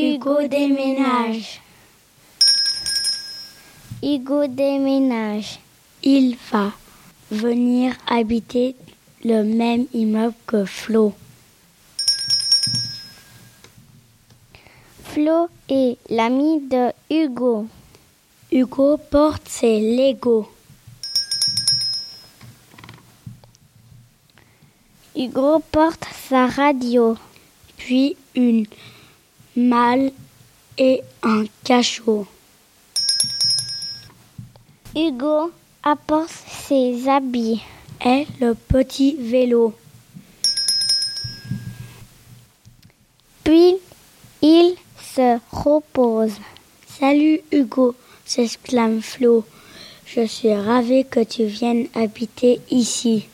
Hugo déménage. Hugo déménage. Il va venir habiter le même immeuble que Flo. Flo est l'ami de Hugo. Hugo porte ses Legos. Hugo porte sa radio. Puis une malle et un cachot. Hugo apporte ses habits. Et le petit vélo. Puis il se repose. Salut Hugo, s'exclame Flo. Je suis ravi que tu viennes habiter ici.